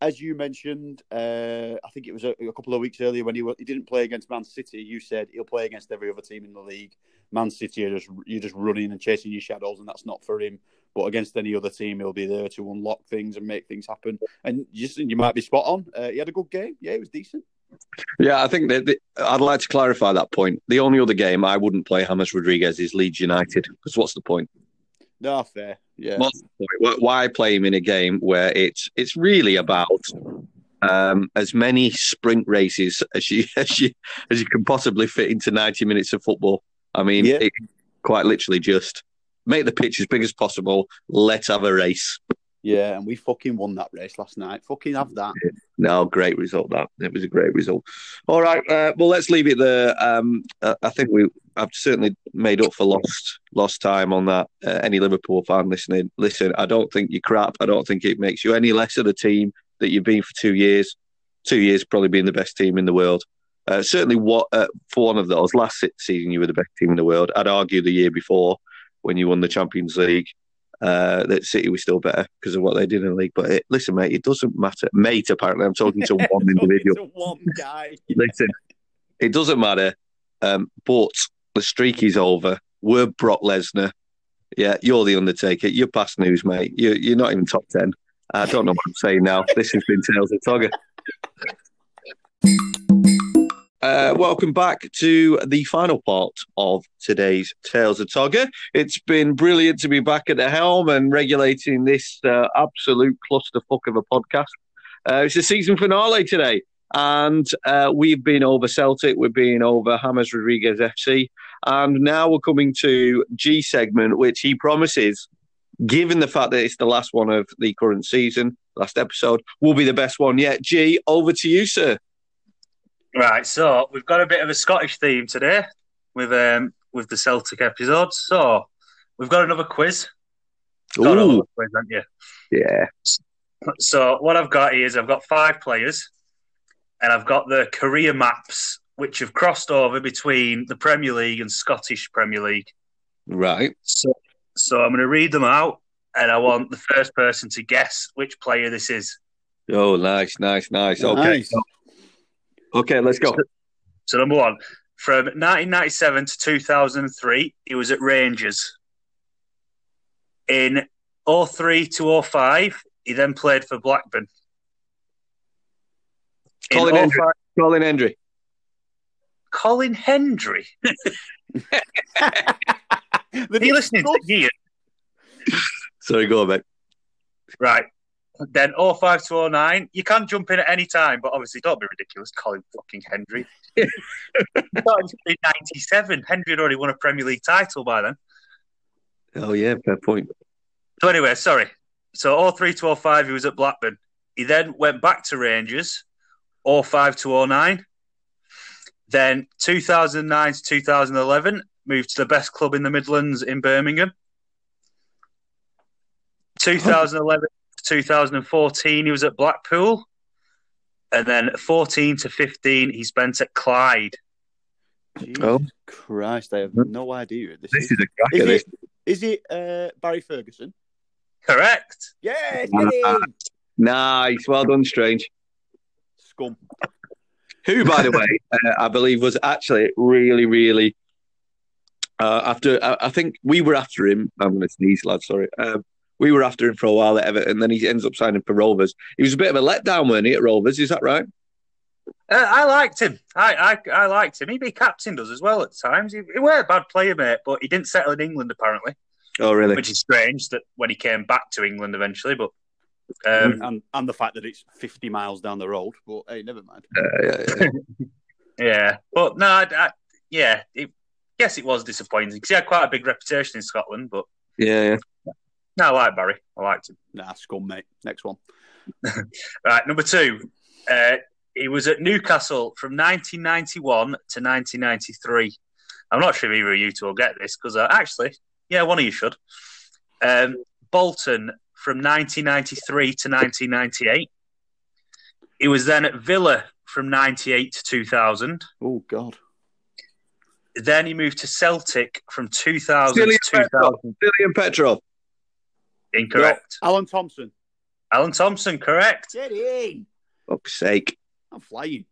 as you mentioned, uh, I think it was a, a, couple of weeks earlier when he, he didn't play against Man City. You said he'll play against every other team in the league. Man City are just you're just running and chasing your shadows, and that's not for him. But against any other team, he'll be there to unlock things and make things happen. And you, you might be spot on. Uh, he had a good game. Yeah, it was decent. Yeah, I think that the, I'd like to clarify that point. The only other game I wouldn't play James Rodriguez is Leeds United because what's the point? No, fair. Yeah. Why play him in a game where it's it's really about um, as many sprint races as you as you as you can possibly fit into ninety minutes of football? I mean, yeah. it, quite literally just make the pitch as big as possible. Let's have a race. Yeah, and we fucking won that race last night. Fucking have that. No, great result. That it was a great result. All right, uh, well, let's leave it there. Um, I think we, I've certainly made up for lost lost time on that. Uh, any Liverpool fan listening, listen. I don't think you're crap. I don't think it makes you any less of the team that you've been for two years. Two years probably being the best team in the world. Uh, certainly, what uh, for one of those last season you were the best team in the world. I'd argue the year before when you won the Champions League uh, that City was still better because of what they did in the league. But it, listen, mate, it doesn't matter. Mate, apparently, I'm talking to one individual. To one guy. Listen, it doesn't matter. Um, but the streak is over. We're Brock Lesnar. Yeah, you're the Undertaker. You're past news, mate. You're, you're not even top 10. I don't know what I'm saying now. This has been Tales of Togger. Uh, welcome back to the final part of today's Tales of Togger. It's been brilliant to be back at the helm and regulating this uh, absolute clusterfuck of a podcast. Uh, it's the season finale today, and uh, we've been over Celtic, we've been over James Rodriguez FC, and now we're coming to G segment, which he promises, given the fact that it's the last one of the current season, last episode, will be the best one yet. G, over to you, sir. Right, so we've got a bit of a Scottish theme today with um with the Celtic episode. So we've got another quiz. Got Ooh. another quiz, haven't you? Yeah. So what I've got here is I've got five players, and I've got the career maps which have crossed over between the Premier League and Scottish Premier League. Right. So, so I'm going to read them out, and I want the first person to guess which player this is. Oh, nice, nice, nice. Okay. Nice. Okay, let's go. So number one, from 1997 to 2003, he was at Rangers. In 03 to 05, he then played for Blackburn. In Colin 05 Hendry. Colin Hendry. Colin Hendry. Are you listening to Ian? Sorry, go on, mate. Right. Then 05 to 09, you can jump in at any time, but obviously don't be ridiculous, Colin fucking Hendry. I thought it was in 97. Hendry had already won a Premier League title by then. Oh, yeah, fair point. So anyway, sorry. So 03 to 05, he was at Blackburn. He then went back to Rangers, 05 to 09. Then 2009 to 2011, moved to the best club in the Midlands in Birmingham. 2011 to 2014, he was at Blackpool. And then 14 to 15, he spent at Clyde. Jesus Oh. Christ, I have no idea. This, This is. is a cracker. Is This. it, is it uh, Barry Ferguson? Correct. Yes. Nice. Well done, Strange. Scum. Who, by the way, uh, I believe was actually really, really. Uh, after I, I think we were after him. I'm going to sneeze, lad. Sorry. Um, we were after him for a while at Everton, and then he ends up signing for Rovers. He was a bit of a letdown, weren't he, at Rovers? Is that right? Uh, I liked him. I, I I liked him. He be captain does as well at times. He, he weren't a bad player, mate, but he didn't settle in England apparently, Oh, really? which is strange that when he came back to England eventually. But um, and, and the fact that it's 50 miles down the road. But hey, never mind. Uh, yeah, yeah. yeah, but no, I, I, yeah, it, guess it was disappointing because he had quite a big reputation in Scotland. But yeah, yeah. No, I like Barry. I liked him. Nah, scum, mate. Next one. Right, number two. Uh, he was at Newcastle from 1991 to 1993. I'm not sure if either of you two will get this because uh, actually, yeah, one of you should. Um, Bolton from 1993 to 1998. He was then at Villa from 98 to 2000. Oh, God. Then he moved to Celtic from 2000 Stiliyan to 2000. Petrov. Stiliyan Petrov. Incorrect. Alan Thompson. Alan Thompson, correct. Get in! Fuck's sake. I'm flying.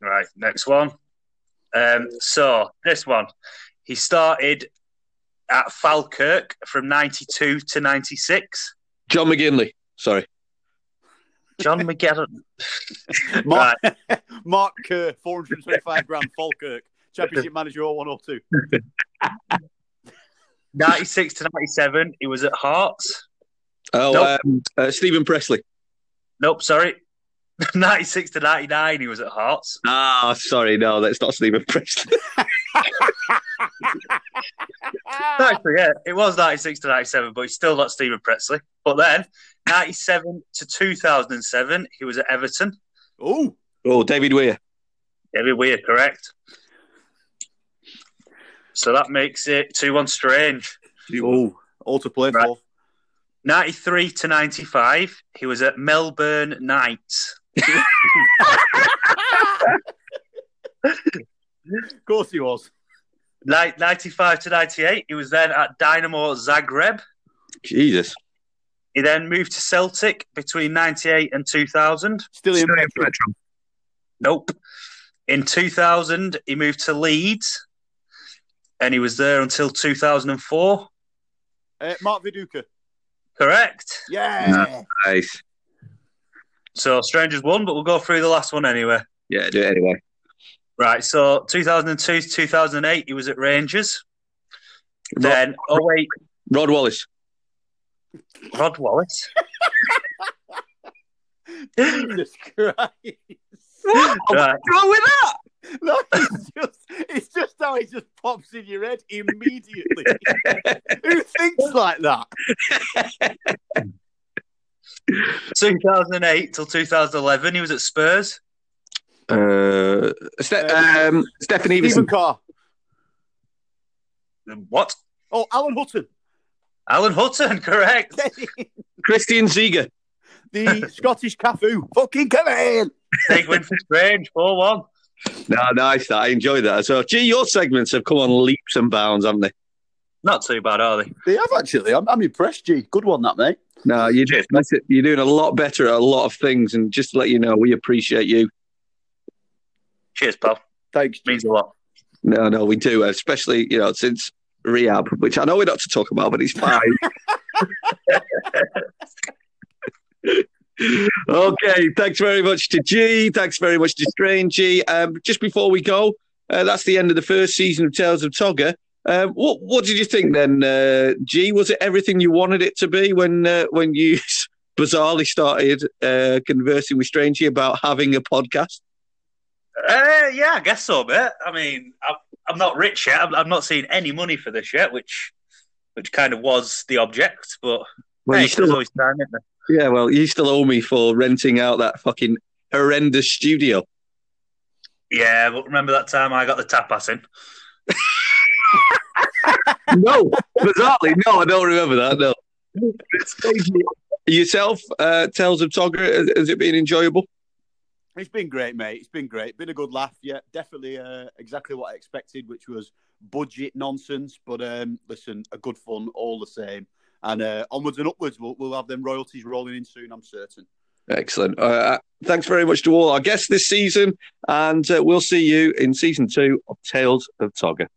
Right, next one. Um, so this one, he started at Falkirk from '92 to '96. John McGinley. Sorry. John McGetton. Mark, Mark Kerr, 425 grand, Falkirk. Championship manager 0102. '96 to '97, he was at Hearts. Oh, Nope. um, uh, Steven Pressley. Nope, sorry. '96 to '99, he was at Hearts. Ah, sorry. No, that's not Steven Pressley. actually, yeah, it was 96 to 97, but he's still not Steven Pressley. But then, 97 to 2007, he was at Everton. Oh, Oh, David Weir. David Weir, correct. So that makes it 2 1 strange. oh, all to play Right. for. 93 to 95, he was at Melbourne Knights. Of course he was. Ni- 95 to 98, he was then at Dinamo Zagreb. Jesus. He then moved to Celtic between 98 and 2000. Still in. Still in Nope. In 2000, he moved to Leeds and he was there until 2004. Uh, Mark Viduka. Correct. Yeah. Nice. So Strangers won, but we'll go through the last one anyway. Yeah, do it anyway. Right. So 2002 to 2008, he was at Rangers. Then, oh wait, Rod Wallace. Rod Wallace. Jesus Christ. Right. What's wrong with that? No, it's just, it's just how it just pops in your head immediately. Who thinks like that? 2008 till 2011, he was at Spurs. Uh, Ste- um, Stephanie Stephen Everson. Carr. What? Oh, Alan Hutton. Alan Hutton, correct. Christian Ziege. the Scottish Cafu. Fucking come in. Big win for Strange, 4 1. No, nice. That. I enjoyed that. So, gee, your segments have come on leaps and bounds, haven't they? Not too bad, are they? They have actually. I'm, I'm impressed, G. Good one, that, mate. No, you're, Cheers, that's you're doing a lot better at a lot of things. And just to let you know, we appreciate you. Cheers, pal. Thanks. Means a lot. No, no, we do, especially, you know, since rehab, which I know we're not to talk about, but it's fine. okay, thanks very much to G. Thanks very much to Strange G. Um, just before we go, uh, that's the end of the first season of Tales of Togger. Um, what what did you think then, uh, G? Was it everything you wanted it to be when uh, when you bizarrely started uh, conversing with Strange G about having a podcast? Uh, yeah, I guess so, mate. I mean, I'm, I'm not rich yet. I'm, I'm not seeing any money for this yet, which which kind of was the object. But Well, hey, you still always time, isn't there? Yeah, well, you still owe me for renting out that fucking horrendous studio. Yeah, but remember that time I got the tapas in? no, bizarrely, no, I don't remember that. No. Yourself, uh, Tales of Togger, has, has it been enjoyable? It's been great, mate. It's been great. Been a good laugh. Yeah, definitely uh, exactly what I expected, which was budget nonsense. But um, listen, a good fun all the same and uh, onwards and upwards, we'll, we'll have them royalties rolling in soon, I'm certain. Excellent. Uh, uh, thanks very much to all our guests this season, and uh, we'll see you in season two of Tales of Togger.